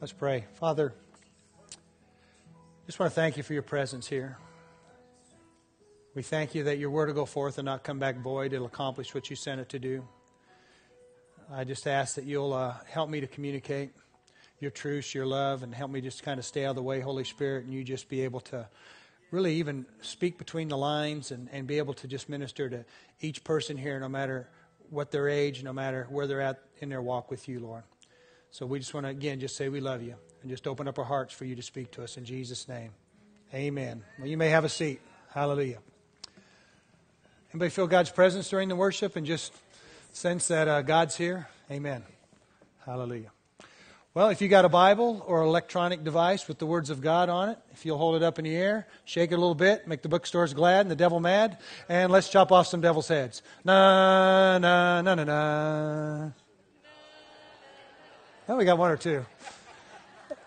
Let's pray. Father, just want to thank you for your presence here. We thank you that your word will go forth and not come back void. It'll accomplish what you sent it to do. I just ask that you'll uh, help me to communicate your truths, your love, and help me just kind of stay out of the way, Holy Spirit, and you just be able to really even speak between the lines and, and be able to just minister to each person here, no matter what their age, no matter where they're at in their walk with you, Lord. So we just want to, again, just say we love you and just open up our hearts for you to speak to us in Jesus' name. Amen. Well, you may have a seat. Hallelujah. Anybody feel God's presence during the worship and just sense that uh, God's here? Amen. Hallelujah. Well, if you got a Bible or electronic device with the words of God on it, if you'll hold it up in the air, shake it a little bit, make the bookstores glad and the devil mad, and let's chop off some devil's heads. Na na na na na. Oh, we got one or two.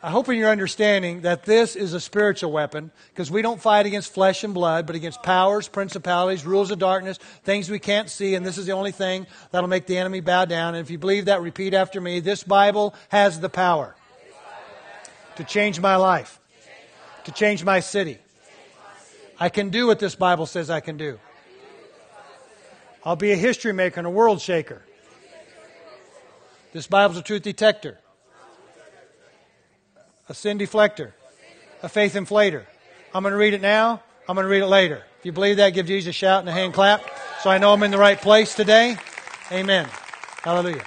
I hope in your understanding that this is a spiritual weapon because we don't fight against flesh and blood, but against powers, principalities, rules of darkness, things we can't see, and this is the only thing that'll make the enemy bow down. And if you believe that, repeat after me. This Bible has the power to change my life, to change my city. I can do what this Bible says I can do. I'll be a history maker and a world shaker. This Bible's a truth detector, a sin deflector, a faith inflator. I'm going to read it now. I'm going to read it later. If you believe that, give Jesus a shout and a hand clap so I know I'm in the right place today. Amen. Hallelujah.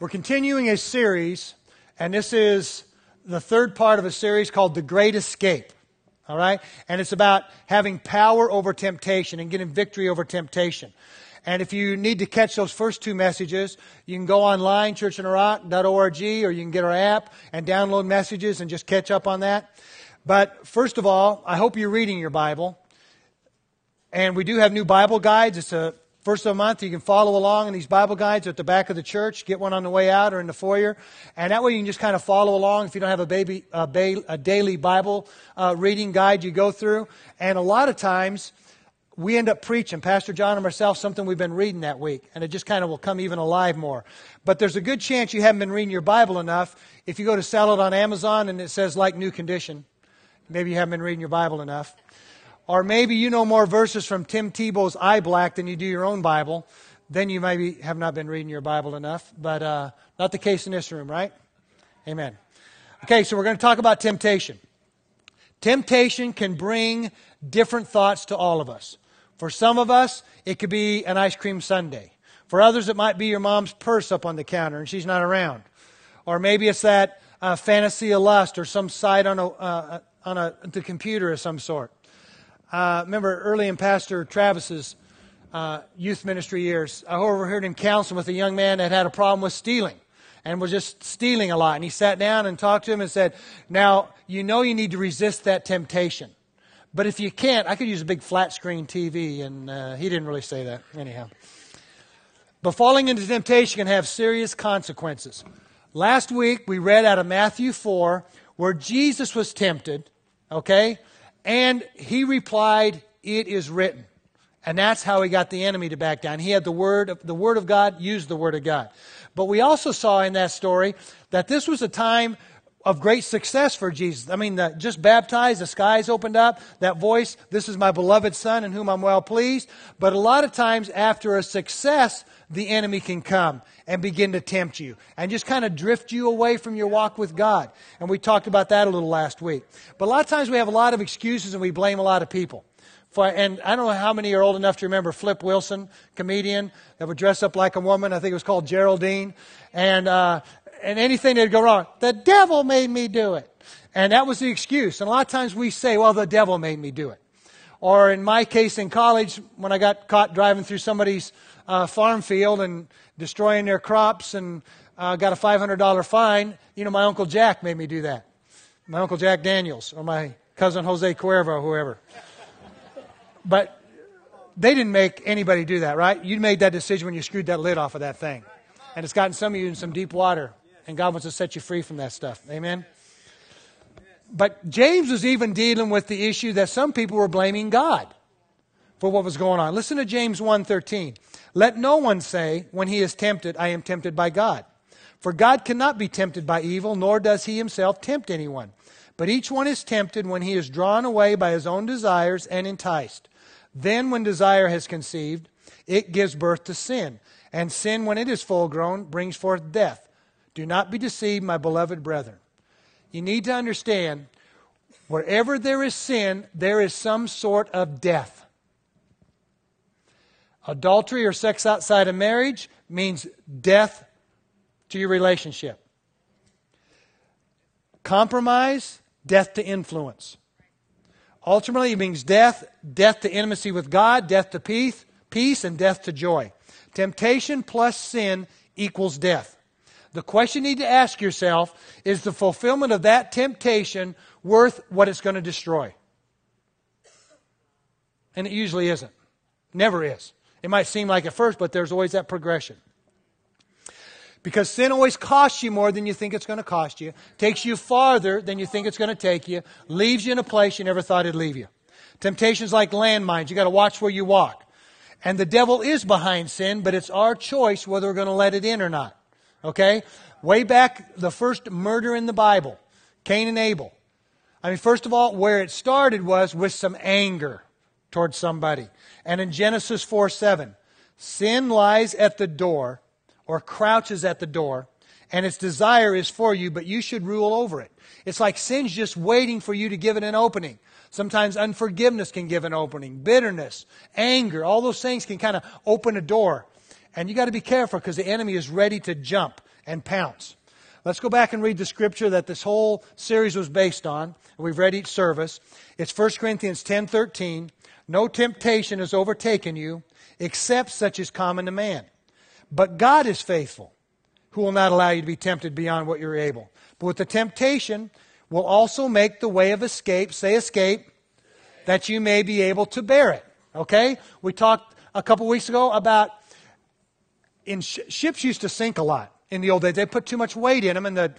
We're continuing a series, and this is the third part of a series called The Great Escape. All right? And it's about having power over temptation and getting victory over temptation. And if you need to catch those first two messages, you can go online, churchintherock.org, or you can get our app and download messages and just catch up on that. But first of all, I hope you're reading your Bible. And we do have new Bible guides. It's a first of the month. You can follow along in these Bible guides at the back of the church. Get one on the way out or in the foyer. And that way you can just kind of follow along if you don't have a, baby, a, ba- a daily Bible uh, reading guide you go through. And a lot of times, we end up preaching, Pastor John and myself, something we've been reading that week, and it just kind of will come even alive more. But there's a good chance you haven't been reading your Bible enough. If you go to sell it on Amazon and it says like new condition, maybe you haven't been reading your Bible enough. Or maybe you know more verses from Tim Tebow's Eye Black than you do your own Bible. Then you maybe have not been reading your Bible enough. But uh, not the case in this room, right? Amen. Okay, so we're going to talk about temptation. Temptation can bring different thoughts to all of us. For some of us, it could be an ice cream sundae. For others, it might be your mom's purse up on the counter and she's not around. Or maybe it's that uh, fantasy of lust or some site on a, uh, on a the computer of some sort. Uh, remember early in Pastor Travis's uh, youth ministry years, I overheard him counseling with a young man that had a problem with stealing and was just stealing a lot. And he sat down and talked to him and said, Now, you know you need to resist that temptation. But if you can't, I could use a big flat screen TV, and uh, he didn't really say that. Anyhow. But falling into temptation can have serious consequences. Last week, we read out of Matthew 4 where Jesus was tempted, okay? And he replied, It is written. And that's how he got the enemy to back down. He had the word of, the word of God, used the word of God. But we also saw in that story that this was a time of great success for Jesus. I mean, the, just baptized, the skies opened up, that voice, this is my beloved Son in whom I'm well pleased. But a lot of times after a success, the enemy can come and begin to tempt you and just kind of drift you away from your walk with God. And we talked about that a little last week. But a lot of times we have a lot of excuses and we blame a lot of people. For, and I don't know how many are old enough to remember Flip Wilson, comedian that would dress up like a woman. I think it was called Geraldine. And uh, and anything that'd go wrong, the devil made me do it. And that was the excuse. And a lot of times we say, well, the devil made me do it. Or in my case in college, when I got caught driving through somebody's uh, farm field and destroying their crops and uh, got a $500 fine, you know, my Uncle Jack made me do that. My Uncle Jack Daniels or my cousin Jose Cuervo, whoever. But they didn't make anybody do that, right? You made that decision when you screwed that lid off of that thing. And it's gotten some of you in some deep water and God wants to set you free from that stuff. Amen? But James was even dealing with the issue that some people were blaming God for what was going on. Listen to James 1:13. Let no one say when he is tempted, I am tempted by God. For God cannot be tempted by evil, nor does he himself tempt anyone. But each one is tempted when he is drawn away by his own desires and enticed. Then, when desire has conceived, it gives birth to sin. And sin, when it is full grown, brings forth death. Do not be deceived, my beloved brethren. You need to understand wherever there is sin, there is some sort of death. Adultery or sex outside of marriage means death to your relationship. Compromise, death to influence. Ultimately, it means death, death to intimacy with God, death to peace, peace, and death to joy. Temptation plus sin equals death. The question you need to ask yourself is the fulfillment of that temptation worth what it's going to destroy? And it usually isn't. Never is. It might seem like at first, but there's always that progression. Because sin always costs you more than you think it's going to cost you, takes you farther than you think it's going to take you, leaves you in a place you never thought it'd leave you. Temptations like landmines, you got to watch where you walk. And the devil is behind sin, but it's our choice whether we're going to let it in or not. Okay? Way back, the first murder in the Bible, Cain and Abel. I mean, first of all, where it started was with some anger towards somebody. And in Genesis 4 7, sin lies at the door or crouches at the door, and its desire is for you, but you should rule over it. It's like sin's just waiting for you to give it an opening. Sometimes unforgiveness can give an opening, bitterness, anger, all those things can kind of open a door. And you got to be careful because the enemy is ready to jump and pounce. Let's go back and read the scripture that this whole series was based on. We've read each service. It's 1 Corinthians 10:13. No temptation has overtaken you except such as common to man. But God is faithful, who will not allow you to be tempted beyond what you're able. But with the temptation will also make the way of escape, say escape, that you may be able to bear it. Okay? We talked a couple weeks ago about in sh- ships used to sink a lot in the old days. They put too much weight in them and the,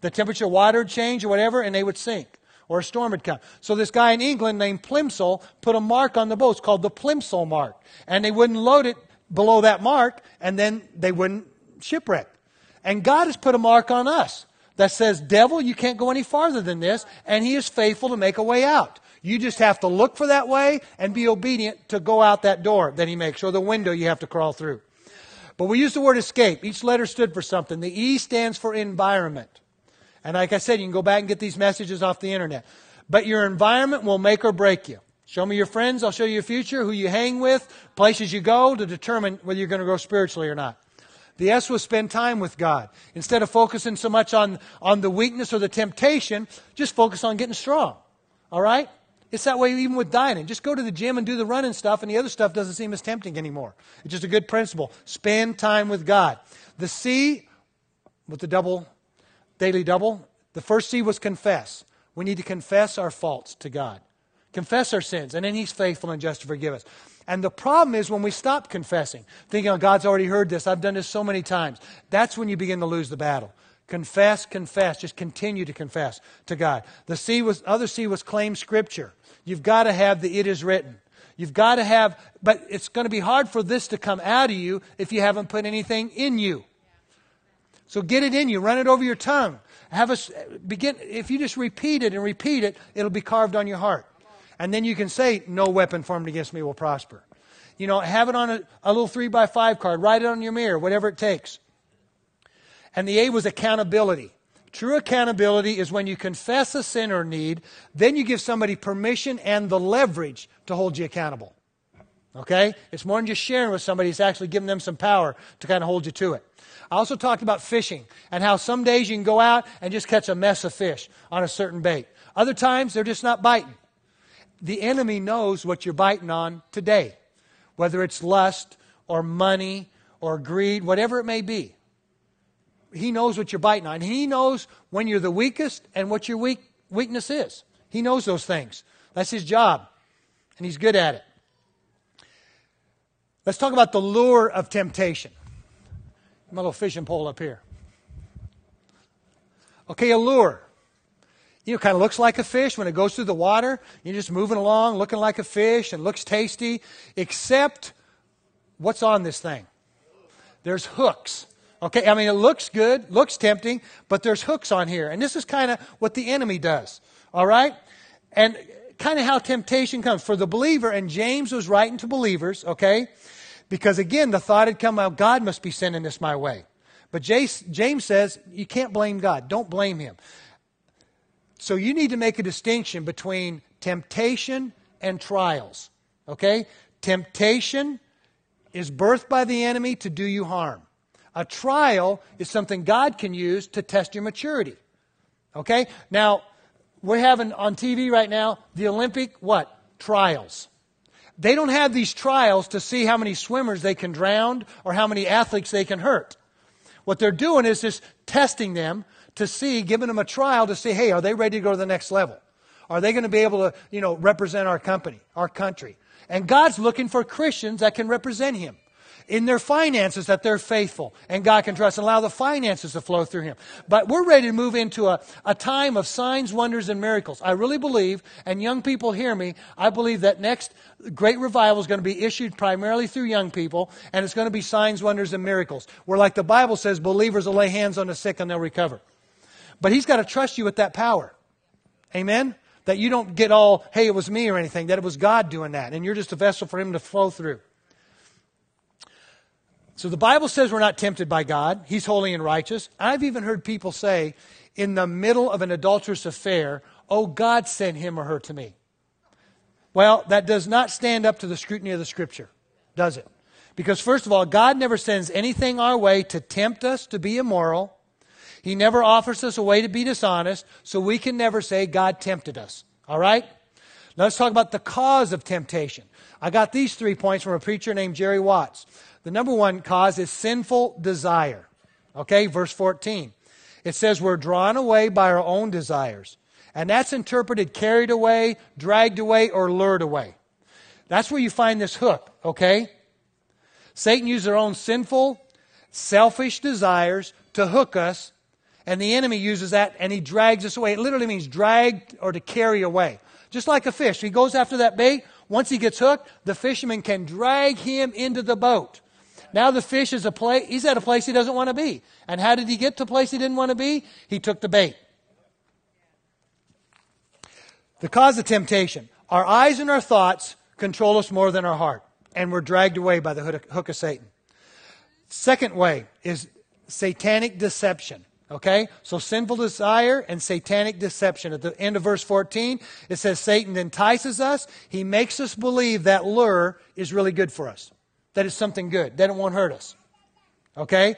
the temperature of water would change or whatever and they would sink or a storm would come. So this guy in England named Plimsoll put a mark on the boats called the Plimsoll mark. And they wouldn't load it below that mark, and then they wouldn't shipwreck. And God has put a mark on us that says, Devil, you can't go any farther than this, and He is faithful to make a way out. You just have to look for that way and be obedient to go out that door that He makes, or the window you have to crawl through. But we use the word escape. Each letter stood for something. The E stands for environment. And like I said, you can go back and get these messages off the internet. But your environment will make or break you. Show me your friends, I'll show you your future, who you hang with, places you go to determine whether you're going to grow spiritually or not. The S was spend time with God. Instead of focusing so much on, on the weakness or the temptation, just focus on getting strong. All right? It's that way even with dining. Just go to the gym and do the running stuff, and the other stuff doesn't seem as tempting anymore. It's just a good principle. Spend time with God. The C, with the double, daily double, the first C was confess. We need to confess our faults to God confess our sins, and then He's faithful and just to forgive us. And the problem is when we stop confessing, thinking, oh, God's already heard this, I've done this so many times, that's when you begin to lose the battle. Confess, confess, just continue to confess to God. The C was, other C was claim Scripture. You've got to have the it is written. You've got to have, but it's going to be hard for this to come out of you if you haven't put anything in you. So get it in you, run it over your tongue. Have us begin, if you just repeat it and repeat it, it'll be carved on your heart. And then you can say, No weapon formed against me will prosper. You know, have it on a, a little three by five card, write it on your mirror, whatever it takes. And the A was accountability. True accountability is when you confess a sin or need, then you give somebody permission and the leverage to hold you accountable. Okay? It's more than just sharing with somebody, it's actually giving them some power to kind of hold you to it. I also talked about fishing and how some days you can go out and just catch a mess of fish on a certain bait. Other times they're just not biting the enemy knows what you're biting on today, whether it's lust or money or greed, whatever it may be. He knows what you're biting on. He knows when you're the weakest and what your weak, weakness is. He knows those things. That's his job, and he's good at it. Let's talk about the lure of temptation. My little fishing pole up here. Okay, a lure you know, kind of looks like a fish when it goes through the water. You're just moving along, looking like a fish and looks tasty, except what's on this thing? There's hooks. Okay, I mean, it looks good, looks tempting, but there's hooks on here. And this is kind of what the enemy does. All right? And kind of how temptation comes. For the believer, and James was writing to believers, okay? Because again, the thought had come out, God must be sending this my way. But James says, you can't blame God. Don't blame him. So you need to make a distinction between temptation and trials. Okay? Temptation is birthed by the enemy to do you harm. A trial is something God can use to test your maturity. Okay? Now, we're having on TV right now the Olympic what? Trials. They don't have these trials to see how many swimmers they can drown or how many athletes they can hurt. What they're doing is just testing them to see, giving them a trial to see, hey, are they ready to go to the next level? Are they going to be able to, you know, represent our company, our country? And God's looking for Christians that can represent Him in their finances that they're faithful and God can trust and allow the finances to flow through Him. But we're ready to move into a, a time of signs, wonders, and miracles. I really believe, and young people hear me, I believe that next great revival is going to be issued primarily through young people, and it's going to be signs, wonders, and miracles. Where, like the Bible says, believers will lay hands on the sick and they'll recover. But He's got to trust you with that power. Amen? That you don't get all, hey, it was me or anything, that it was God doing that, and you're just a vessel for Him to flow through. So the Bible says we're not tempted by God. He's holy and righteous. I've even heard people say, in the middle of an adulterous affair, oh, God sent him or her to me. Well, that does not stand up to the scrutiny of the Scripture, does it? Because, first of all, God never sends anything our way to tempt us to be immoral. He never offers us a way to be dishonest, so we can never say God tempted us. All right? Now let's talk about the cause of temptation. I got these three points from a preacher named Jerry Watts. The number one cause is sinful desire. Okay, verse 14. It says we're drawn away by our own desires. And that's interpreted carried away, dragged away, or lured away. That's where you find this hook, okay? Satan uses our own sinful, selfish desires to hook us, and the enemy uses that and he drags us away. It literally means dragged or to carry away. Just like a fish. He goes after that bait. Once he gets hooked, the fisherman can drag him into the boat. Now the fish is a place, he's at a place he doesn't want to be. And how did he get to a place he didn't want to be? He took the bait. The cause of temptation. Our eyes and our thoughts control us more than our heart. And we're dragged away by the hook of Satan. Second way is satanic deception. Okay? So sinful desire and satanic deception. At the end of verse 14, it says Satan entices us. He makes us believe that lure is really good for us that it's something good, that it won't hurt us. Okay?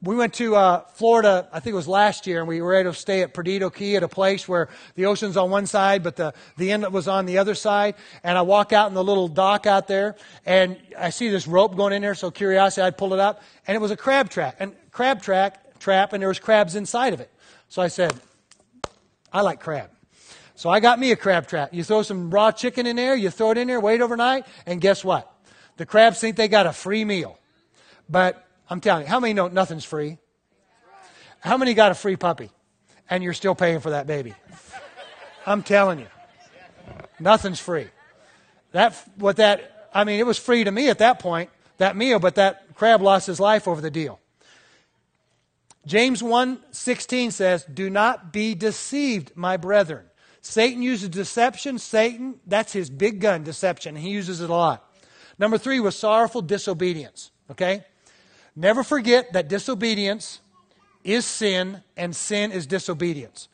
We went to uh, Florida, I think it was last year, and we were able to stay at Perdido Key at a place where the ocean's on one side, but the, the inlet was on the other side. And I walk out in the little dock out there, and I see this rope going in there, so curiosity, I'd pull it up, and it was a crab trap, and crab track, trap, and there was crabs inside of it. So I said, I like crab. So I got me a crab trap. You throw some raw chicken in there, you throw it in there, wait overnight, and guess what? The crabs think they got a free meal. But I'm telling you, how many know nothing's free? How many got a free puppy? And you're still paying for that baby. I'm telling you. Nothing's free. That what that I mean, it was free to me at that point, that meal, but that crab lost his life over the deal. James 1:16 says, "Do not be deceived, my brethren." Satan uses deception. Satan, that's his big gun, deception. He uses it a lot. Number three was sorrowful disobedience. Okay? Never forget that disobedience is sin and sin is disobedience.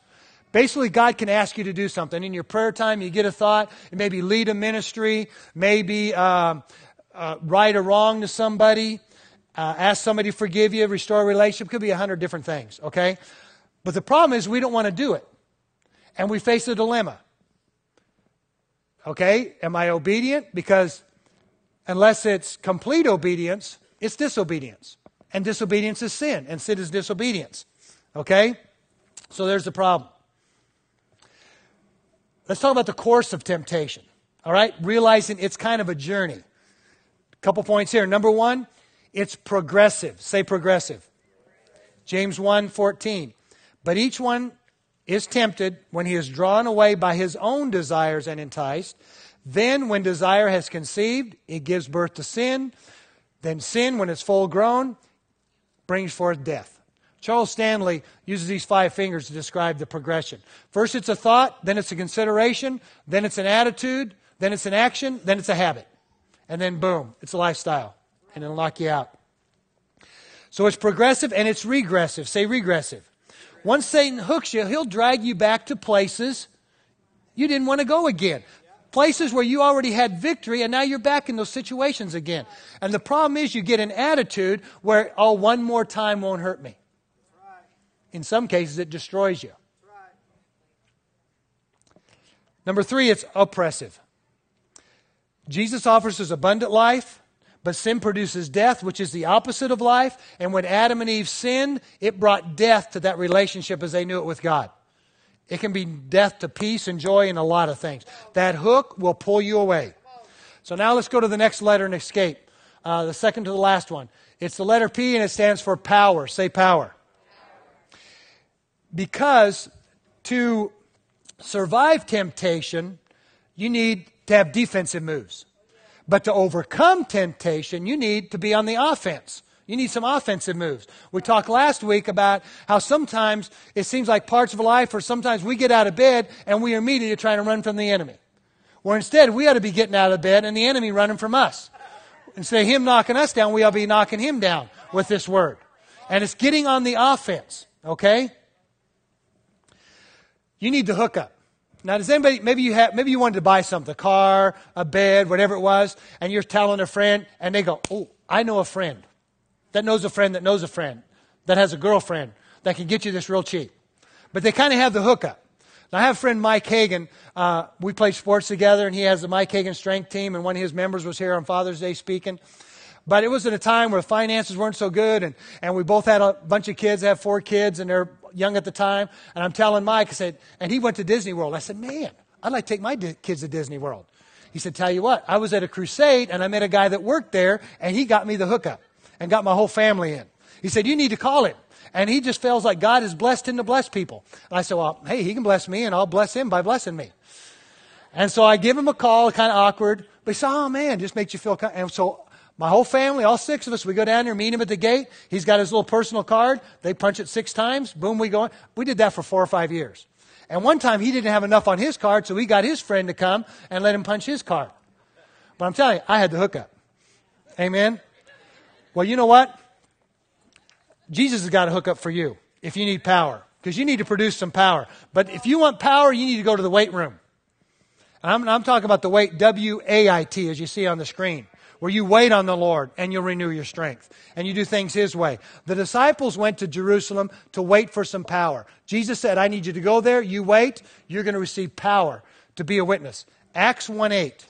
Basically, God can ask you to do something. In your prayer time, you get a thought, maybe lead a ministry, maybe uh, uh, right or wrong to somebody, uh, ask somebody to forgive you, restore a relationship. Could be a hundred different things, okay? But the problem is we don't want to do it. And we face a dilemma. Okay? Am I obedient? Because unless it's complete obedience, it's disobedience. And disobedience is sin, and sin is disobedience. Okay? So there's the problem. Let's talk about the course of temptation. All right? Realizing it's kind of a journey. A couple points here. Number one, it's progressive. Say progressive. James 1 14. But each one is tempted when he is drawn away by his own desires and enticed. Then, when desire has conceived, it gives birth to sin. Then, sin, when it's full grown, brings forth death. Charles Stanley uses these five fingers to describe the progression. First, it's a thought, then it's a consideration, then it's an attitude, then it's an action, then it's a habit. And then, boom, it's a lifestyle. And it'll knock you out. So it's progressive and it's regressive. Say regressive. Once Satan hooks you, he'll drag you back to places you didn't want to go again. Places where you already had victory, and now you're back in those situations again. And the problem is, you get an attitude where, oh, one more time won't hurt me. In some cases, it destroys you. Number three, it's oppressive. Jesus offers us abundant life, but sin produces death, which is the opposite of life. And when Adam and Eve sinned, it brought death to that relationship as they knew it with God. It can be death to peace and joy and a lot of things. That hook will pull you away. So now let's go to the next letter and escape. Uh, the second to the last one. It's the letter P and it stands for power. Say power. Because to survive temptation, you need to have defensive moves. But to overcome temptation, you need to be on the offense. You need some offensive moves. We talked last week about how sometimes it seems like parts of life, or sometimes we get out of bed and we are immediately trying to run from the enemy. Where instead we ought to be getting out of bed and the enemy running from us. Instead of him knocking us down, we ought to be knocking him down with this word. And it's getting on the offense, okay? You need to hook up. Now, does anybody, maybe you have, maybe you wanted to buy something, a car, a bed, whatever it was, and you're telling a friend, and they go, oh, I know a friend that knows a friend that knows a friend that has a girlfriend that can get you this real cheap. But they kind of have the hookup. Now, I have a friend, Mike Hagan. Uh, we play sports together, and he has the Mike Hagan strength team, and one of his members was here on Father's Day speaking. But it was at a time where finances weren't so good, and, and we both had a bunch of kids, I have four kids, and they're young at the time. And I'm telling Mike, I said, and he went to Disney World. I said, man, I'd like to take my di- kids to Disney World. He said, tell you what, I was at a crusade, and I met a guy that worked there, and he got me the hookup and got my whole family in. He said, You need to call him. And he just feels like God has blessed him to bless people. And I said, Well, hey, he can bless me, and I'll bless him by blessing me. And so I give him a call, kind of awkward. But he said, Oh, man, just makes you feel. Kind and so my whole family, all six of us, we go down there, meet him at the gate. He's got his little personal card. They punch it six times. Boom, we go. We did that for four or five years. And one time he didn't have enough on his card, so he got his friend to come and let him punch his card. But I'm telling you, I had the hookup. Amen. Well, you know what? Jesus has got a hook up for you if you need power, because you need to produce some power. But if you want power, you need to go to the weight room. I'm, I'm talking about the weight, W A I T, as you see on the screen, where you wait on the Lord and you'll renew your strength. And you do things His way. The disciples went to Jerusalem to wait for some power. Jesus said, I need you to go there. You wait. You're going to receive power to be a witness. Acts 1 8.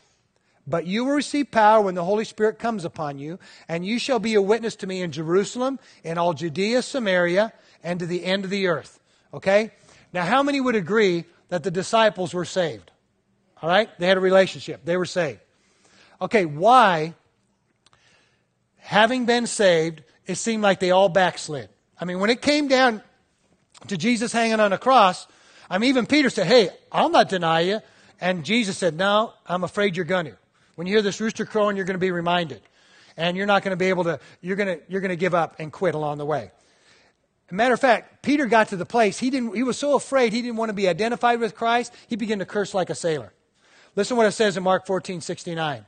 But you will receive power when the Holy Spirit comes upon you, and you shall be a witness to me in Jerusalem, in all Judea, Samaria, and to the end of the earth. Okay? Now, how many would agree that the disciples were saved? All right? They had a relationship, they were saved. Okay, why, having been saved, it seemed like they all backslid? I mean, when it came down to Jesus hanging on a cross, I mean, even Peter said, Hey, I'll not deny you. And Jesus said, No, I'm afraid you're going to. When you hear this rooster crowing, you're going to be reminded. And you're not going to be able to, you're going to, you're going to give up and quit along the way. matter of fact, Peter got to the place, he, didn't, he was so afraid he didn't want to be identified with Christ, he began to curse like a sailor. Listen what it says in Mark 14, 69.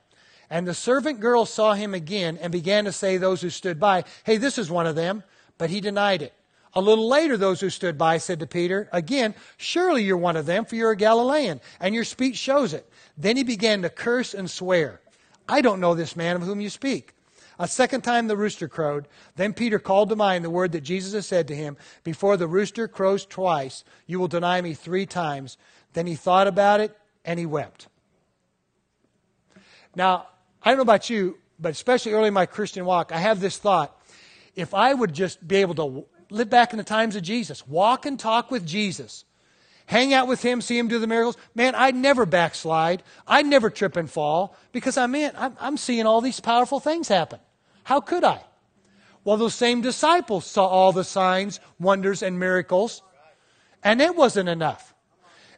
And the servant girl saw him again and began to say those who stood by, Hey, this is one of them. But he denied it. A little later, those who stood by said to Peter, Again, surely you're one of them, for you're a Galilean, and your speech shows it. Then he began to curse and swear. I don't know this man of whom you speak. A second time the rooster crowed. Then Peter called to mind the word that Jesus had said to him, Before the rooster crows twice, you will deny me three times. Then he thought about it and he wept. Now, I don't know about you, but especially early in my Christian walk, I have this thought. If I would just be able to live back in the times of Jesus, walk and talk with Jesus, hang out with him, see him do the miracles. Man, I'd never backslide. I'd never trip and fall because I'm, in, I'm, I'm seeing all these powerful things happen. How could I? Well, those same disciples saw all the signs, wonders, and miracles, and it wasn't enough.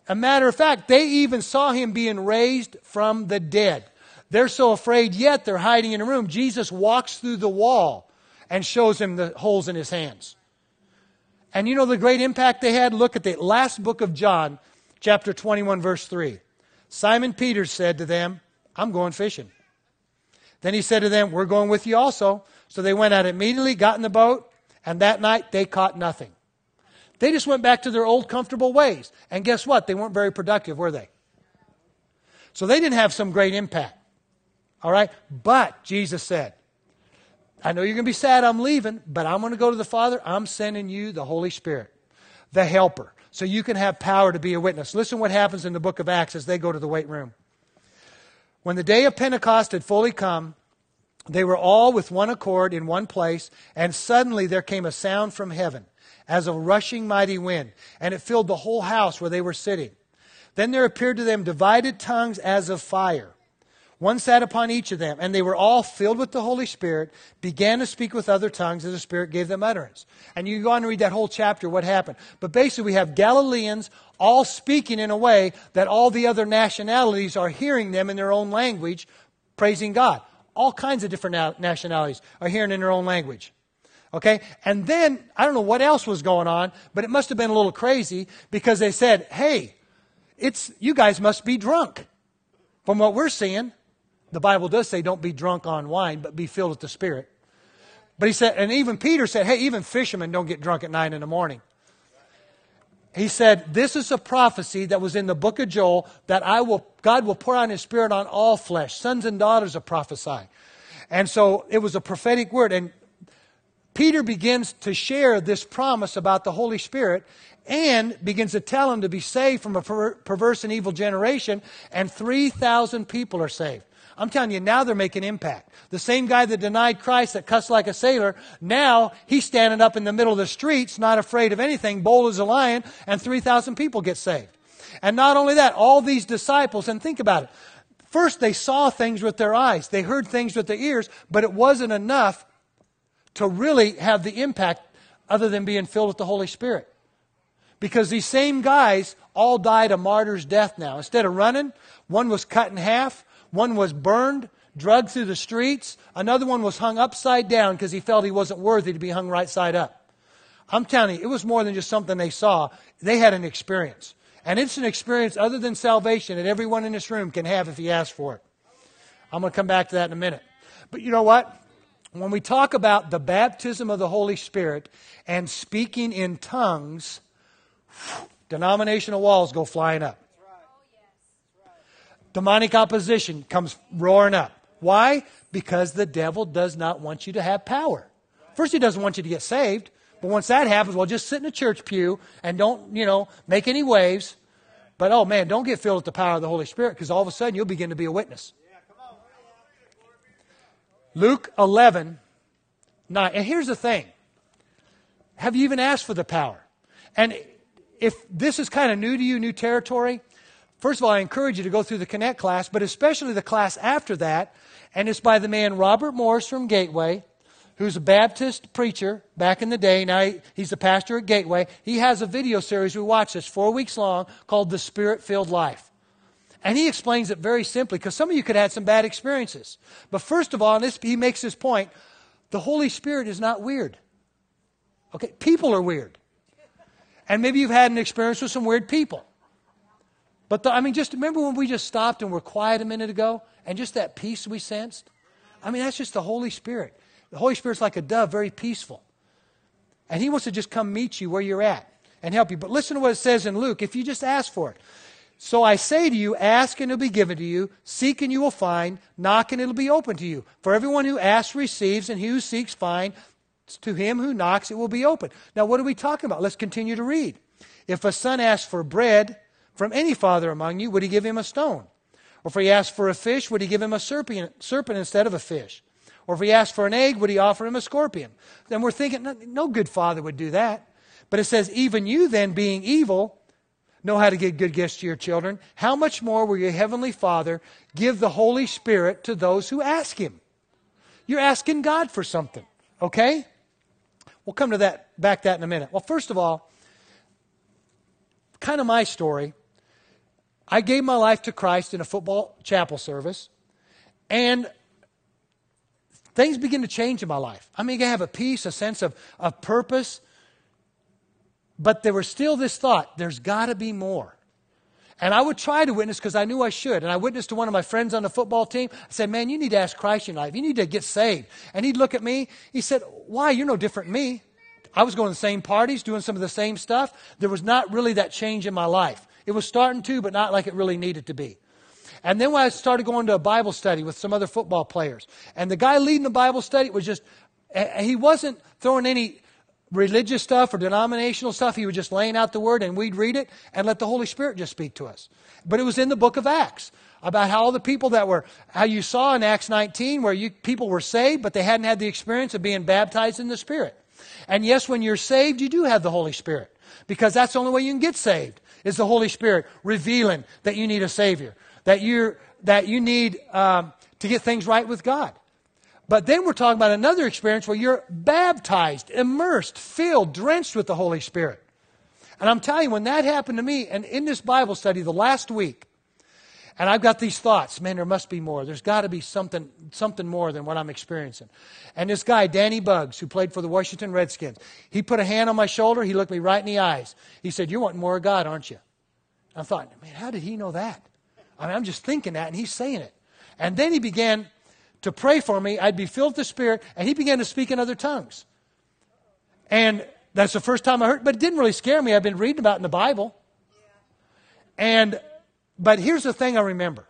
A matter of fact, they even saw him being raised from the dead. They're so afraid, yet they're hiding in a room. Jesus walks through the wall and shows him the holes in his hands. And you know the great impact they had? Look at the last book of John, chapter 21, verse 3. Simon Peter said to them, I'm going fishing. Then he said to them, We're going with you also. So they went out immediately, got in the boat, and that night they caught nothing. They just went back to their old comfortable ways. And guess what? They weren't very productive, were they? So they didn't have some great impact. All right? But Jesus said, I know you're going to be sad I'm leaving, but I'm going to go to the Father. I'm sending you the Holy Spirit, the helper, so you can have power to be a witness. Listen what happens in the book of Acts as they go to the weight room. When the day of Pentecost had fully come, they were all with one accord in one place, and suddenly there came a sound from heaven as a rushing mighty wind, and it filled the whole house where they were sitting. Then there appeared to them divided tongues as of fire one sat upon each of them, and they were all filled with the Holy Spirit, began to speak with other tongues as the Spirit gave them utterance. And you go on and read that whole chapter, what happened. But basically, we have Galileans all speaking in a way that all the other nationalities are hearing them in their own language, praising God. All kinds of different nationalities are hearing in their own language. Okay? And then, I don't know what else was going on, but it must have been a little crazy because they said, hey, it's, you guys must be drunk from what we're seeing. The Bible does say don't be drunk on wine, but be filled with the Spirit. But he said, and even Peter said, hey, even fishermen don't get drunk at nine in the morning. He said, This is a prophecy that was in the book of Joel that I will, God will pour out his spirit on all flesh. Sons and daughters will prophesy. And so it was a prophetic word. And Peter begins to share this promise about the Holy Spirit and begins to tell him to be saved from a perverse and evil generation. And 3,000 people are saved. I'm telling you, now they're making impact. The same guy that denied Christ, that cussed like a sailor, now he's standing up in the middle of the streets, not afraid of anything, bold as a lion, and 3,000 people get saved. And not only that, all these disciples, and think about it. First, they saw things with their eyes, they heard things with their ears, but it wasn't enough to really have the impact other than being filled with the Holy Spirit. Because these same guys all died a martyr's death now. Instead of running, one was cut in half, one was burned, drugged through the streets. Another one was hung upside down because he felt he wasn't worthy to be hung right side up. I'm telling you, it was more than just something they saw. They had an experience. And it's an experience other than salvation that everyone in this room can have if he asks for it. I'm going to come back to that in a minute. But you know what? When we talk about the baptism of the Holy Spirit and speaking in tongues, denominational walls go flying up demonic opposition comes roaring up. Why? Because the devil does not want you to have power. First, he doesn't want you to get saved. But once that happens, well, just sit in a church pew and don't, you know, make any waves. But oh man, don't get filled with the power of the Holy Spirit because all of a sudden you'll begin to be a witness. Luke 11, 9. And here's the thing Have you even asked for the power? And if this is kind of new to you, new territory, First of all, I encourage you to go through the Connect class, but especially the class after that. And it's by the man Robert Morris from Gateway, who's a Baptist preacher back in the day. Now he's the pastor at Gateway. He has a video series we watch this four weeks long called The Spirit Filled Life. And he explains it very simply because some of you could have had some bad experiences. But first of all, and this, he makes this point the Holy Spirit is not weird. Okay, people are weird. And maybe you've had an experience with some weird people. But the, I mean, just remember when we just stopped and were quiet a minute ago and just that peace we sensed? I mean, that's just the Holy Spirit. The Holy Spirit's like a dove, very peaceful. And He wants to just come meet you where you're at and help you. But listen to what it says in Luke if you just ask for it. So I say to you, ask and it'll be given to you, seek and you will find, knock and it'll be open to you. For everyone who asks receives, and he who seeks finds. To him who knocks, it will be open. Now, what are we talking about? Let's continue to read. If a son asks for bread, from any father among you, would he give him a stone? Or if he asked for a fish, would he give him a serpent, serpent instead of a fish? Or if he asked for an egg, would he offer him a scorpion? Then we're thinking, no, no good father would do that. But it says, even you then, being evil, know how to give good gifts to your children. How much more will your heavenly Father give the Holy Spirit to those who ask him? You're asking God for something, okay? We'll come to that back that in a minute. Well, first of all, kind of my story. I gave my life to Christ in a football chapel service. And things begin to change in my life. I mean, I have a peace, a sense of, of purpose. But there was still this thought there's got to be more. And I would try to witness because I knew I should. And I witnessed to one of my friends on the football team. I said, Man, you need to ask Christ in your life. You need to get saved. And he'd look at me. He said, Why? You're no different than me. I was going to the same parties, doing some of the same stuff. There was not really that change in my life. It was starting to, but not like it really needed to be. And then when I started going to a Bible study with some other football players, and the guy leading the Bible study was just, he wasn't throwing any religious stuff or denominational stuff. He was just laying out the word and we'd read it and let the Holy Spirit just speak to us. But it was in the book of Acts about how all the people that were, how you saw in Acts 19 where you, people were saved, but they hadn't had the experience of being baptized in the Spirit. And yes, when you're saved, you do have the Holy Spirit because that's the only way you can get saved is the Holy Spirit revealing that you need a Savior, that, you're, that you need um, to get things right with God. But then we're talking about another experience where you're baptized, immersed, filled, drenched with the Holy Spirit. And I'm telling you, when that happened to me, and in this Bible study the last week, and I've got these thoughts, man, there must be more. There's got to be something, something more than what I'm experiencing. And this guy, Danny Buggs, who played for the Washington Redskins, he put a hand on my shoulder. He looked me right in the eyes. He said, You're wanting more of God, aren't you? I thought, man, how did he know that? I mean, I'm just thinking that, and he's saying it. And then he began to pray for me, I'd be filled with the Spirit, and he began to speak in other tongues. And that's the first time I heard, but it didn't really scare me. I've been reading about it in the Bible. And, but here's the thing I remember.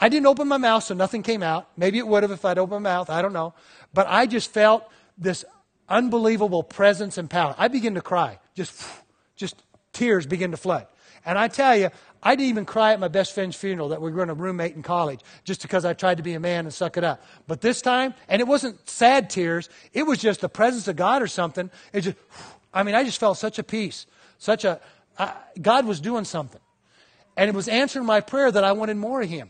I didn't open my mouth, so nothing came out. Maybe it would have if I'd opened my mouth. I don't know. But I just felt this unbelievable presence and power. I began to cry. Just, just tears begin to flood. And I tell you, I didn't even cry at my best friend's funeral that we were in a roommate in college just because I tried to be a man and suck it up. But this time, and it wasn't sad tears, it was just the presence of God or something. It just, I mean, I just felt such a peace, such a, uh, God was doing something. And it was answering my prayer that I wanted more of Him.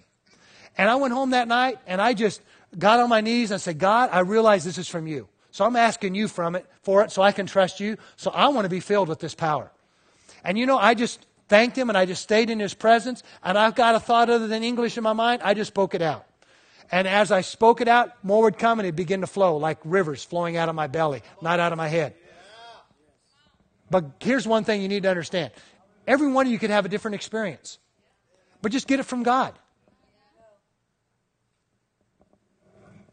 And I went home that night and I just got on my knees and said, God, I realize this is from you. So I'm asking you from it, for it so I can trust you. So I want to be filled with this power. And you know, I just, thanked him, and I just stayed in his presence. And I've got a thought other than English in my mind. I just spoke it out. And as I spoke it out, more would come and it begin to flow like rivers flowing out of my belly, not out of my head. But here's one thing you need to understand every one of you could have a different experience, but just get it from God.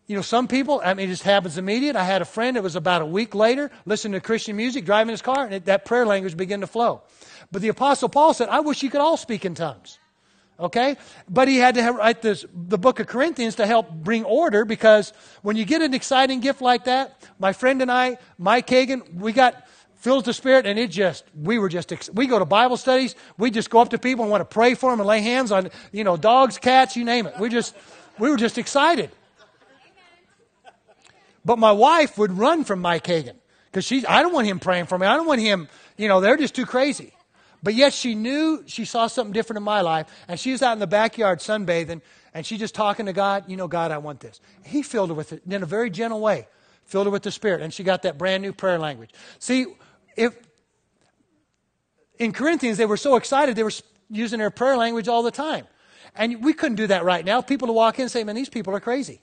You know, some people, I mean, it just happens immediate. I had a friend, it was about a week later, listening to Christian music, driving his car, and it, that prayer language began to flow. But the Apostle Paul said, I wish you could all speak in tongues. Okay? But he had to have, write this, the book of Corinthians to help bring order because when you get an exciting gift like that, my friend and I, Mike Hagan, we got with the Spirit and it just, we were just, we go to Bible studies, we just go up to people and want to pray for them and lay hands on, you know, dogs, cats, you name it. We just, we were just excited. But my wife would run from Mike Hagan because she's, I don't want him praying for me. I don't want him, you know, they're just too crazy. But yet she knew she saw something different in my life, and she was out in the backyard sunbathing, and she just talking to God, you know, God, I want this. He filled her with it in a very gentle way, filled her with the Spirit, and she got that brand new prayer language. See, if in Corinthians they were so excited they were using their prayer language all the time. And we couldn't do that right now. People to walk in and say, man, these people are crazy.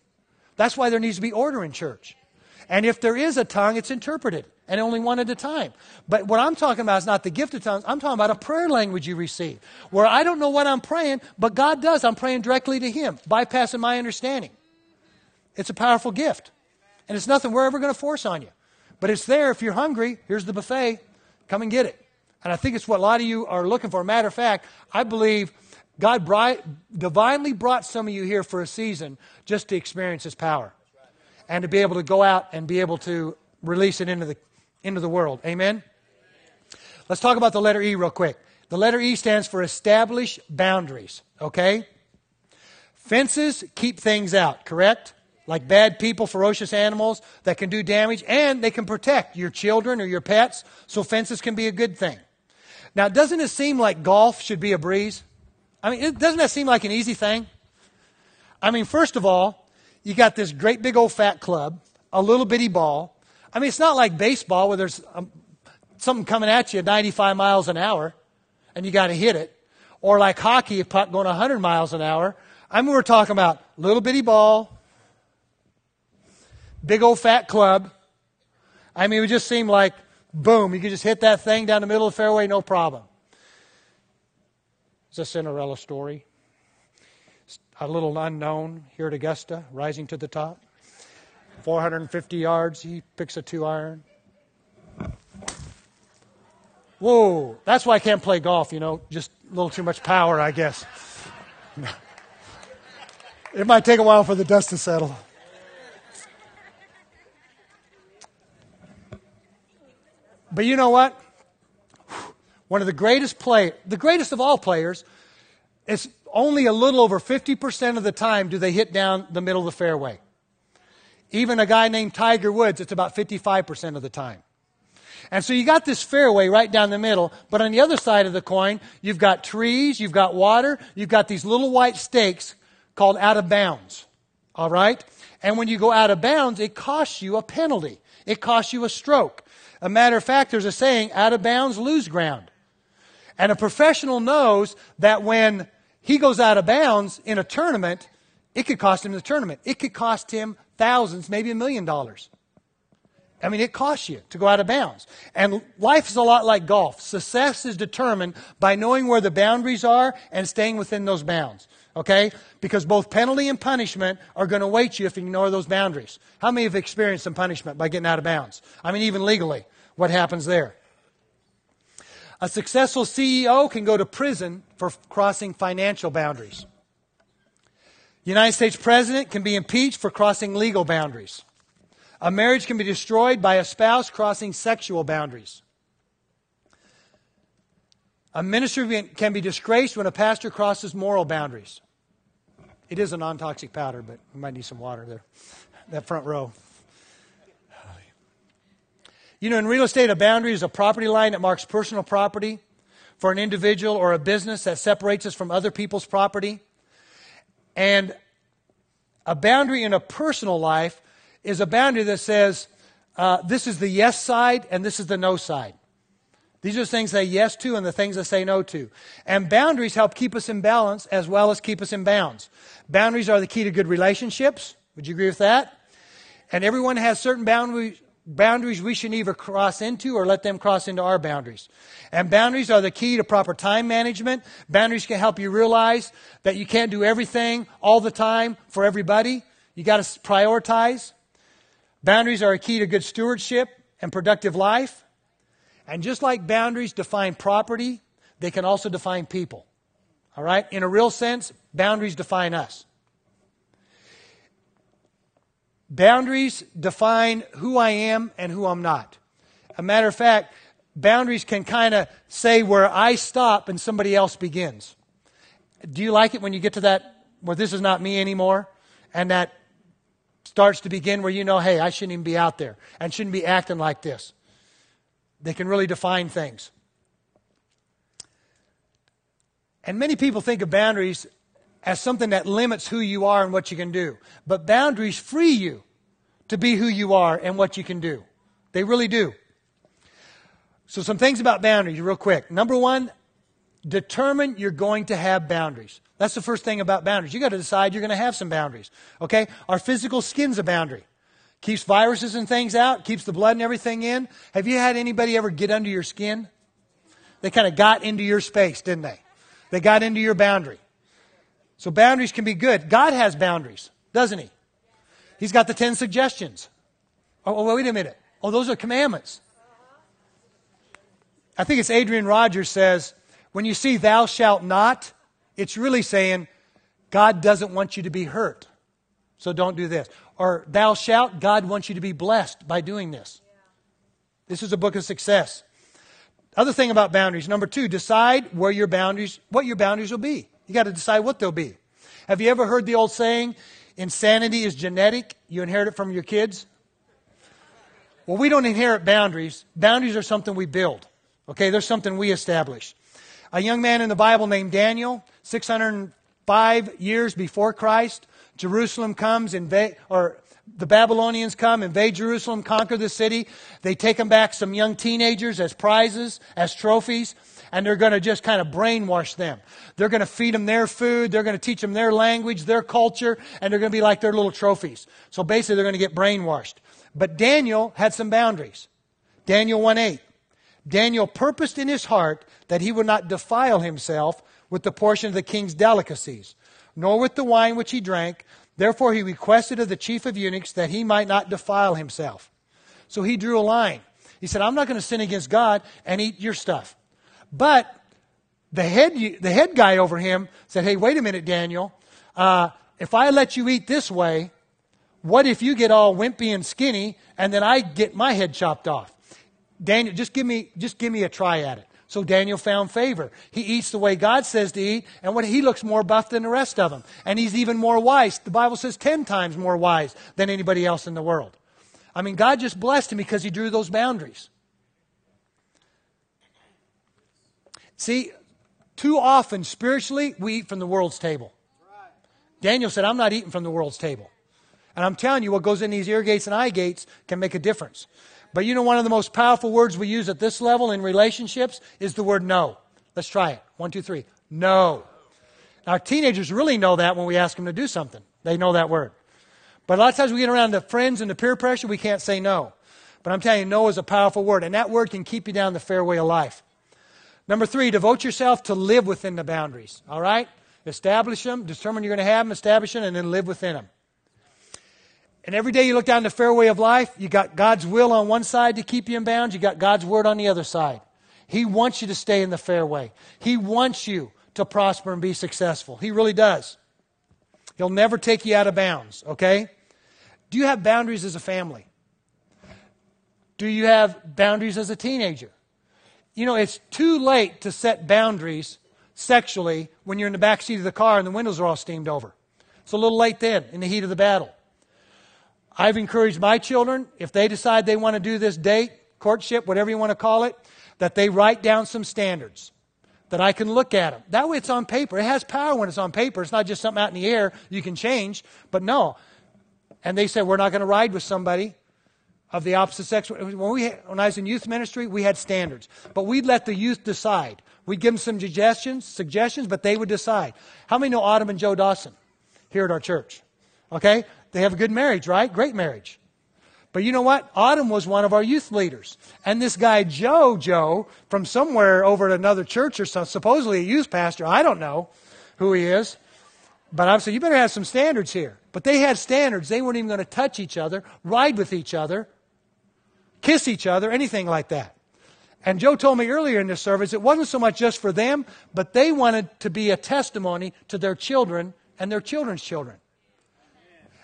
That's why there needs to be order in church. And if there is a tongue, it's interpreted and only one at a time. But what I'm talking about is not the gift of tongues. I'm talking about a prayer language you receive where I don't know what I'm praying, but God does. I'm praying directly to Him, bypassing my understanding. It's a powerful gift. And it's nothing we're ever going to force on you. But it's there if you're hungry. Here's the buffet. Come and get it. And I think it's what a lot of you are looking for. Matter of fact, I believe God divinely brought some of you here for a season just to experience His power and to be able to go out and be able to release it into the into the world. Amen? Let's talk about the letter E real quick. The letter E stands for establish boundaries, okay? Fences keep things out, correct? Like bad people, ferocious animals that can do damage, and they can protect your children or your pets, so fences can be a good thing. Now, doesn't it seem like golf should be a breeze? I mean, it, doesn't that seem like an easy thing? I mean, first of all, you got this great big old fat club, a little bitty ball, I mean, it's not like baseball where there's um, something coming at you at 95 miles an hour and you got to hit it. Or like hockey, a puck going 100 miles an hour. I mean, we're talking about little bitty ball, big old fat club. I mean, it just seemed like, boom, you could just hit that thing down the middle of the fairway, no problem. It's a Cinderella story. A little unknown here at Augusta, rising to the top. 450 yards, he picks a two iron. Whoa, that's why I can't play golf, you know, just a little too much power, I guess. It might take a while for the dust to settle. But you know what? One of the greatest play, the greatest of all players, is only a little over 50% of the time do they hit down the middle of the fairway. Even a guy named Tiger Woods, it's about 55% of the time. And so you got this fairway right down the middle, but on the other side of the coin, you've got trees, you've got water, you've got these little white stakes called out of bounds. All right? And when you go out of bounds, it costs you a penalty. It costs you a stroke. A matter of fact, there's a saying, out of bounds, lose ground. And a professional knows that when he goes out of bounds in a tournament, it could cost him the tournament. It could cost him thousands, maybe a million dollars. I mean, it costs you to go out of bounds. And life is a lot like golf. Success is determined by knowing where the boundaries are and staying within those bounds. Okay? Because both penalty and punishment are going to wait you if you ignore those boundaries. How many have experienced some punishment by getting out of bounds? I mean, even legally what happens there. A successful CEO can go to prison for crossing financial boundaries. United States president can be impeached for crossing legal boundaries. A marriage can be destroyed by a spouse crossing sexual boundaries. A minister can be disgraced when a pastor crosses moral boundaries. It is a non toxic powder, but we might need some water there. That front row. You know, in real estate, a boundary is a property line that marks personal property for an individual or a business that separates us from other people's property. And a boundary in a personal life is a boundary that says uh, this is the yes side and this is the no side. These are the things I say yes to and the things I say no to. And boundaries help keep us in balance as well as keep us in bounds. Boundaries are the key to good relationships. Would you agree with that? And everyone has certain boundaries, boundaries we should either cross into or let them cross into our boundaries. And boundaries are the key to proper time management. Boundaries can help you realize that you can't do everything all the time for everybody. You got to prioritize. Boundaries are a key to good stewardship and productive life. And just like boundaries define property, they can also define people. All right? In a real sense, boundaries define us. Boundaries define who I am and who I'm not. A matter of fact, boundaries can kind of say where I stop and somebody else begins. Do you like it when you get to that, where this is not me anymore? And that starts to begin where you know, hey, I shouldn't even be out there and shouldn't be acting like this. They can really define things. And many people think of boundaries as something that limits who you are and what you can do. But boundaries free you to be who you are and what you can do. They really do. So, some things about boundaries, real quick. Number one, determine you're going to have boundaries. That's the first thing about boundaries. You got to decide you're going to have some boundaries. Okay? Our physical skin's a boundary. Keeps viruses and things out, keeps the blood and everything in. Have you had anybody ever get under your skin? They kind of got into your space, didn't they? They got into your boundary. So boundaries can be good. God has boundaries, doesn't he? He's got the 10 suggestions. Oh, oh, wait a minute. Oh, those are commandments. I think it's Adrian Rogers says, when you see thou shalt not, it's really saying God doesn't want you to be hurt. So don't do this. Or thou shalt, God wants you to be blessed by doing this. This is a book of success. Other thing about boundaries. Number two, decide where your boundaries, what your boundaries will be. You got to decide what they'll be. Have you ever heard the old saying, insanity is genetic, you inherit it from your kids? Well, we don't inherit boundaries. Boundaries are something we build. Okay, there's something we establish. A young man in the Bible named Daniel, 605 years before Christ, Jerusalem comes, invade, or the Babylonians come, invade Jerusalem, conquer the city. They take them back some young teenagers as prizes, as trophies. and they're going to just kind of brainwash them. They're going to feed them their food, they're going to teach them their language, their culture, and they're going to be like their little trophies. So basically, they're going to get brainwashed. But Daniel had some boundaries. Daniel 1 8. Daniel purposed in his heart that he would not defile himself with the portion of the king's delicacies, nor with the wine which he drank. Therefore, he requested of the chief of eunuchs that he might not defile himself. So he drew a line. He said, I'm not going to sin against God and eat your stuff. But the head, the head guy over him said, Hey, wait a minute, Daniel. Uh, if I let you eat this way, what if you get all wimpy and skinny and then I get my head chopped off? Daniel, just give me, just give me a try at it. So Daniel found favor. He eats the way God says to eat, and what he looks more buff than the rest of them. And he's even more wise. The Bible says 10 times more wise than anybody else in the world. I mean, God just blessed him because he drew those boundaries. See, too often spiritually, we eat from the world's table. Daniel said, I'm not eating from the world's table. And I'm telling you, what goes in these ear gates and eye gates can make a difference. But you know, one of the most powerful words we use at this level in relationships is the word no. Let's try it. One, two, three. No. Now, teenagers really know that when we ask them to do something. They know that word. But a lot of times we get around to friends and the peer pressure, we can't say no. But I'm telling you, no is a powerful word, and that word can keep you down the fairway of life. Number three, devote yourself to live within the boundaries. All right? Establish them, determine you're going to have them, establish them, and then live within them. And every day you look down the fairway of life, you got God's will on one side to keep you in bounds, you got God's word on the other side. He wants you to stay in the fairway. He wants you to prosper and be successful. He really does. He'll never take you out of bounds, okay? Do you have boundaries as a family? Do you have boundaries as a teenager? You know, it's too late to set boundaries sexually when you're in the back seat of the car and the windows are all steamed over. It's a little late then in the heat of the battle. I've encouraged my children, if they decide they want to do this date, courtship, whatever you want to call it, that they write down some standards that I can look at them. That way it's on paper. It has power when it's on paper. It's not just something out in the air you can change. But no. And they said, we're not going to ride with somebody of the opposite sex. When, we, when I was in youth ministry, we had standards. But we'd let the youth decide. We'd give them some suggestions, suggestions, but they would decide. How many know Autumn and Joe Dawson here at our church? Okay? They have a good marriage, right? Great marriage. But you know what? Autumn was one of our youth leaders. And this guy, Joe, Joe, from somewhere over at another church or some, supposedly a youth pastor, I don't know who he is. But I'm saying, you better have some standards here. But they had standards. They weren't even going to touch each other, ride with each other, kiss each other, anything like that. And Joe told me earlier in this service, it wasn't so much just for them, but they wanted to be a testimony to their children and their children's children.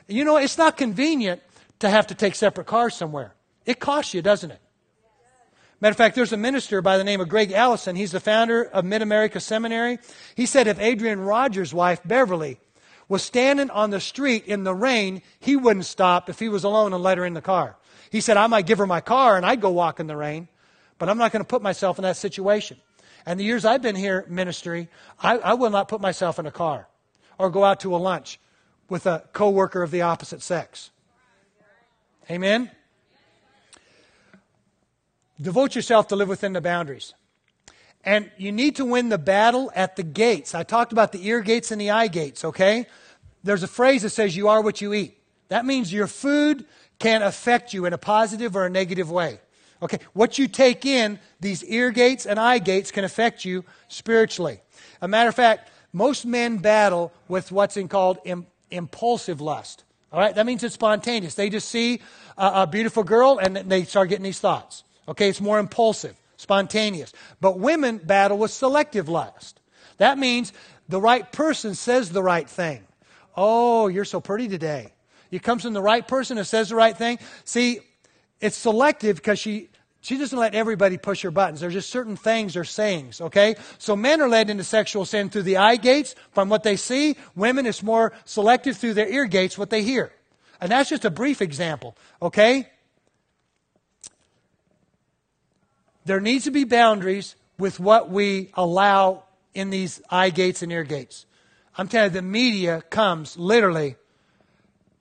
You know, it's not convenient to have to take separate cars somewhere. It costs you, doesn't it? Matter of fact, there's a minister by the name of Gray Allison. He's the founder of Mid America Seminary. He said if Adrian Rogers' wife, Beverly, was standing on the street in the rain, he wouldn't stop if he was alone and let her in the car. He said, I might give her my car and I'd go walk in the rain, but I'm not going to put myself in that situation. And the years I've been here ministry, I, I will not put myself in a car or go out to a lunch with a coworker of the opposite sex. Amen? Devote yourself to live within the boundaries. And you need to win the battle at the gates. I talked about the ear gates and the eye gates, okay? There's a phrase that says, You are what you eat. That means your food can affect you in a positive or a negative way. Okay, what you take in, these ear gates and eye gates can affect you spiritually. A matter of fact, most men battle with what's in called impulsive lust. All right, that means it's spontaneous. They just see a, a beautiful girl and they start getting these thoughts. Okay, it's more impulsive, spontaneous. But women battle with selective lust. That means the right person says the right thing. Oh, you're so pretty today. It comes from the right person who says the right thing. See, it's selective because she she doesn't let everybody push her buttons. There's just certain things or sayings, okay? So men are led into sexual sin through the eye gates from what they see. Women, it's more selective through their ear gates, what they hear. And that's just a brief example, okay? There needs to be boundaries with what we allow in these eye gates and ear gates. I'm telling you, the media comes literally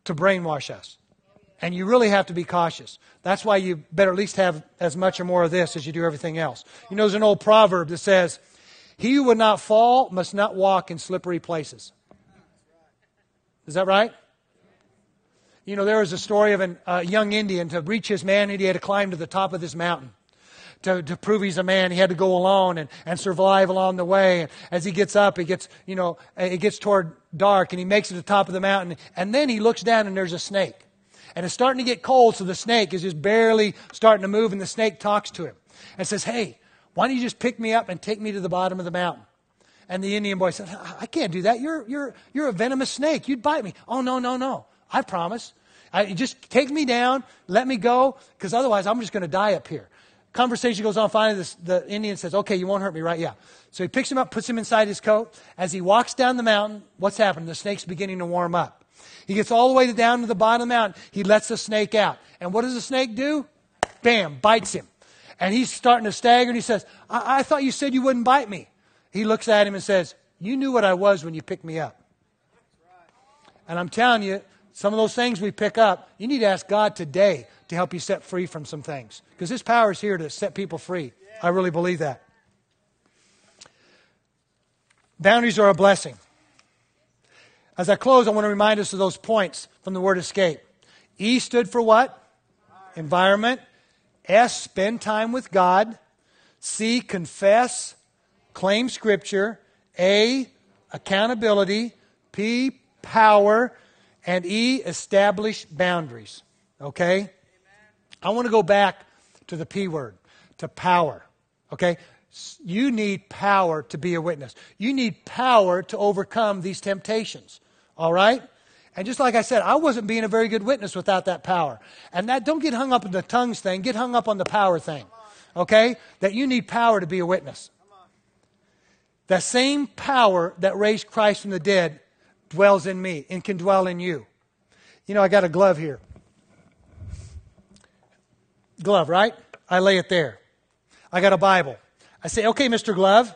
to brainwash us. And you really have to be cautious. That's why you better at least have as much or more of this as you do everything else. You know, there's an old proverb that says, He who would not fall must not walk in slippery places. Is that right? You know, there was a story of a uh, young Indian to reach his manhood, he had to climb to the top of this mountain. To, to prove he's a man, he had to go alone and, and survive along the way. And as he gets up, he gets, you know, it gets toward dark and he makes it to the top of the mountain. And then he looks down and there's a snake. And it's starting to get cold, so the snake is just barely starting to move, and the snake talks to him and says, Hey, why don't you just pick me up and take me to the bottom of the mountain? And the Indian boy said, I can't do that. You're, you're, you're a venomous snake. You'd bite me. Oh, no, no, no. I promise. I, just take me down, let me go, because otherwise I'm just going to die up here. Conversation goes on. Finally, this, the Indian says, Okay, you won't hurt me, right? Yeah. So he picks him up, puts him inside his coat. As he walks down the mountain, what's happening? The snake's beginning to warm up. He gets all the way down to the bottom of the mountain. He lets the snake out. And what does the snake do? Bam, bites him. And he's starting to stagger and he says, I, I thought you said you wouldn't bite me. He looks at him and says, You knew what I was when you picked me up. And I'm telling you, some of those things we pick up, you need to ask God today to help you set free from some things. Because His power is here to set people free. I really believe that. Boundaries are a blessing. As I close, I want to remind us of those points from the word escape. E stood for what? Environment. S, spend time with God. C, confess, claim scripture. A, accountability. P, power. And E, establish boundaries. Okay? I want to go back to the P word, to power. Okay? You need power to be a witness. You need power to overcome these temptations. All right? And just like I said, I wasn't being a very good witness without that power. And that don't get hung up in the tongues thing, get hung up on the power thing. Okay? That you need power to be a witness. The same power that raised Christ from the dead dwells in me and can dwell in you. You know, I got a glove here. Glove, right? I lay it there. I got a Bible. I say, okay, Mr. Glove,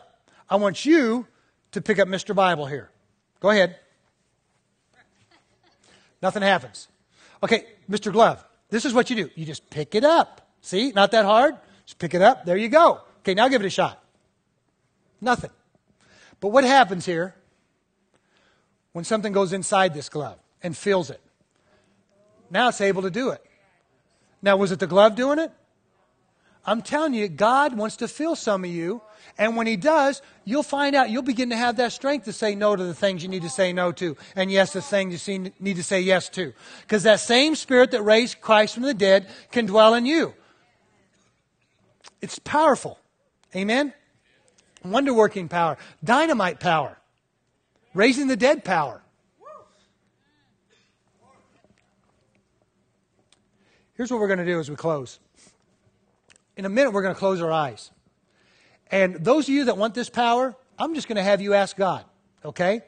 I want you to pick up Mr. Bible here. Go ahead. Nothing happens. Okay, Mr. Glove, this is what you do. You just pick it up. See, not that hard. Just pick it up. There you go. Okay, now give it a shot. Nothing. But what happens here when something goes inside this glove and fills it? Now it's able to do it. Now, was it the glove doing it? I'm telling you, God wants to fill some of you. And when He does, you'll find out, you'll begin to have that strength to say no to the things you need to say no to. And yes, the things you need to say yes to. Because that same Spirit that raised Christ from the dead can dwell in you. It's powerful. Amen? Wonder working power, dynamite power, raising the dead power. Here's what we're going to do as we close. In a minute, we're going to close our eyes. And those of you that want this power, I'm just going to have you ask God, okay?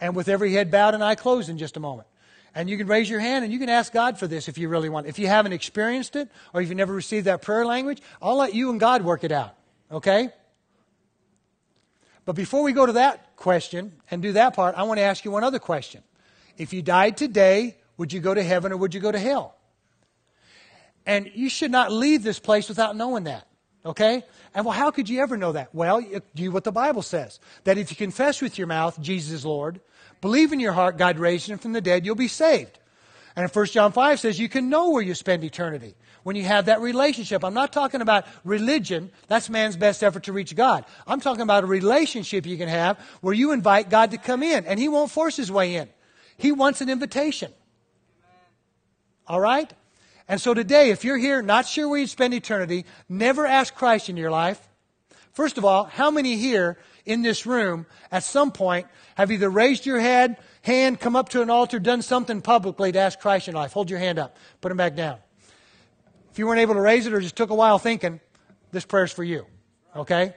And with every head bowed and eye closed in just a moment. And you can raise your hand and you can ask God for this if you really want. If you haven't experienced it or if you've never received that prayer language, I'll let you and God work it out, okay? But before we go to that question and do that part, I want to ask you one other question. If you died today, would you go to heaven or would you go to hell? And you should not leave this place without knowing that. Okay? And well, how could you ever know that? Well, do what the Bible says. That if you confess with your mouth Jesus is Lord, believe in your heart God raised him from the dead, you'll be saved. And 1 John 5 says you can know where you spend eternity when you have that relationship. I'm not talking about religion. That's man's best effort to reach God. I'm talking about a relationship you can have where you invite God to come in and he won't force his way in. He wants an invitation. All right? And so today, if you're here not sure where you'd spend eternity, never ask Christ in your life. First of all, how many here in this room at some point have either raised your head, hand, come up to an altar, done something publicly to ask Christ in your life? Hold your hand up. Put them back down. If you weren't able to raise it or just took a while thinking, this prayer's for you. Okay?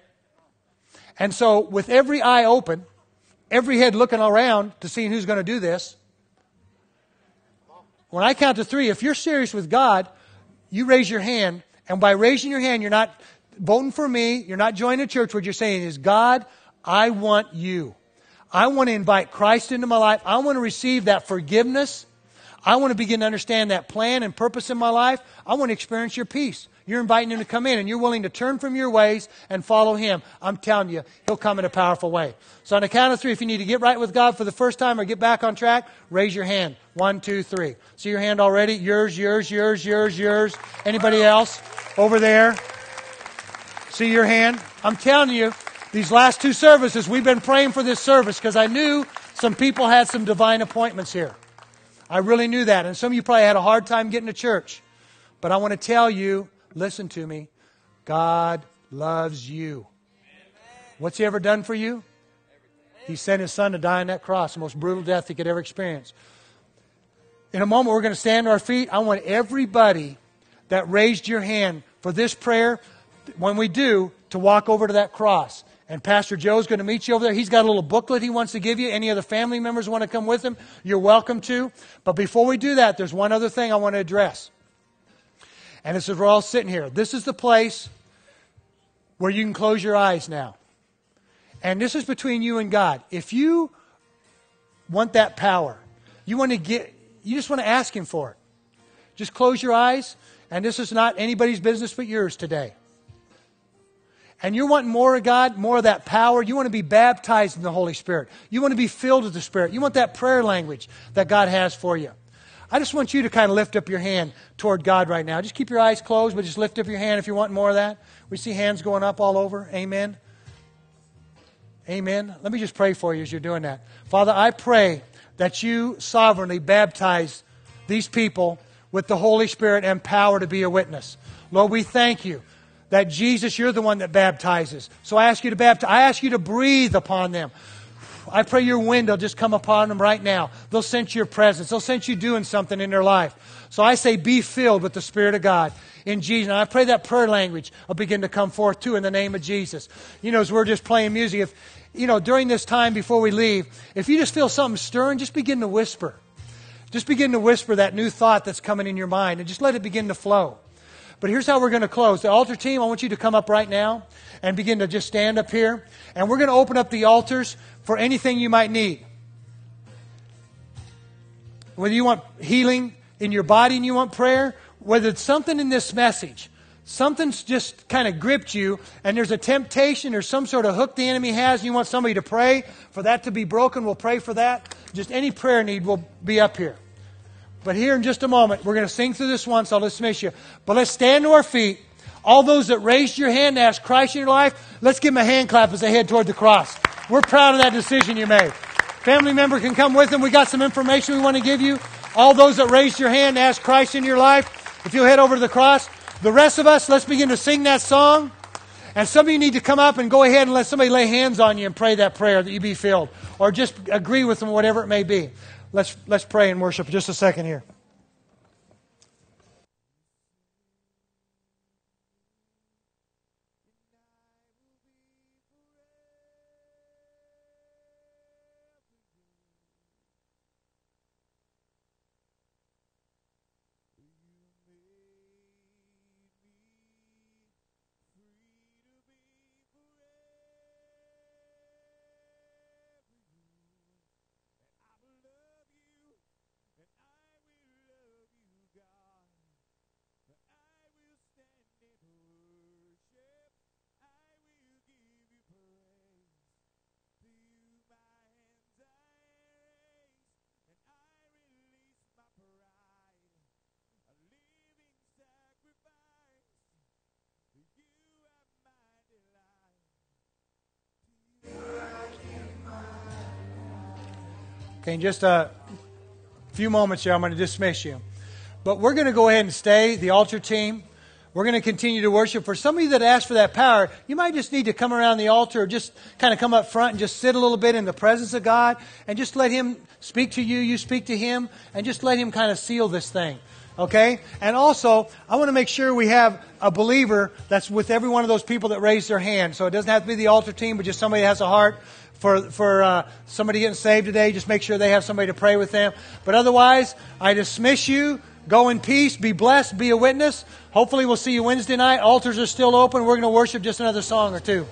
And so, with every eye open, every head looking around to see who's going to do this, when I count to three, if you're serious with God, you raise your hand. And by raising your hand, you're not voting for me. You're not joining a church. What you're saying is, God, I want you. I want to invite Christ into my life. I want to receive that forgiveness. I want to begin to understand that plan and purpose in my life. I want to experience your peace. You're inviting him to come in and you're willing to turn from your ways and follow him. I'm telling you, he'll come in a powerful way. So on the count of three, if you need to get right with God for the first time or get back on track, raise your hand. One, two, three. See your hand already? Yours, yours, yours, yours, yours. Anybody else? Over there. See your hand? I'm telling you, these last two services, we've been praying for this service because I knew some people had some divine appointments here. I really knew that. And some of you probably had a hard time getting to church. But I want to tell you, listen to me. God loves you. What's He ever done for you? He sent His Son to die on that cross, the most brutal death He could ever experience. In a moment, we're going to stand to our feet. I want everybody that raised your hand for this prayer, when we do, to walk over to that cross. And Pastor Joe's going to meet you over there. He's got a little booklet he wants to give you. Any other family members want to come with him, you're welcome to. But before we do that, there's one other thing I want to address. And this is we're all sitting here. This is the place where you can close your eyes now. And this is between you and God. If you want that power, you want to get, you just want to ask Him for it. Just close your eyes, and this is not anybody's business but yours today. And you're wanting more of God, more of that power. You want to be baptized in the Holy Spirit. You want to be filled with the Spirit. You want that prayer language that God has for you. I just want you to kind of lift up your hand toward God right now. Just keep your eyes closed, but just lift up your hand if you want more of that. We see hands going up all over. Amen. Amen. Let me just pray for you as you're doing that. Father, I pray that you sovereignly baptize these people with the Holy Spirit and power to be a witness. Lord, we thank you that Jesus, you're the one that baptizes. So I ask you to baptize. I ask you to breathe upon them. I pray your wind will just come upon them right now. They'll sense your presence. They'll sense you doing something in their life. So I say, be filled with the Spirit of God in Jesus. And I pray that prayer language will begin to come forth too in the name of Jesus. You know, as we're just playing music, if, you know, during this time before we leave, if you just feel something stirring, just begin to whisper. Just begin to whisper that new thought that's coming in your mind and just let it begin to flow. But here's how we're going to close. The altar team, I want you to come up right now and begin to just stand up here. And we're going to open up the altars for anything you might need. Whether you want healing in your body and you want prayer, whether it's something in this message, something's just kind of gripped you, and there's a temptation or some sort of hook the enemy has, and you want somebody to pray for that to be broken, we'll pray for that. Just any prayer need will be up here. But here in just a moment, we're going to sing through this once. I'll dismiss you. But let's stand to our feet. All those that raised your hand to ask Christ in your life, let's give them a hand clap as they head toward the cross. We're proud of that decision you made. Family member can come with them. We got some information we want to give you. All those that raised your hand ask Christ in your life, if you'll head over to the cross. The rest of us, let's begin to sing that song. And some of you need to come up and go ahead and let somebody lay hands on you and pray that prayer that you be filled. Or just agree with them, whatever it may be. Let's, let's pray and worship just a second here. Okay, in just a few moments here, I'm going to dismiss you. But we're going to go ahead and stay, the altar team. We're going to continue to worship. For some of you that ask for that power, you might just need to come around the altar or just kind of come up front and just sit a little bit in the presence of God and just let Him speak to you, you speak to Him, and just let Him kind of seal this thing. Okay? And also, I want to make sure we have a believer that's with every one of those people that raised their hand. So it doesn't have to be the altar team, but just somebody that has a heart for, for uh, somebody getting saved today, just make sure they have somebody to pray with them. But otherwise, I dismiss you. Go in peace. Be blessed. Be a witness. Hopefully, we'll see you Wednesday night. Altars are still open. We're going to worship just another song or two.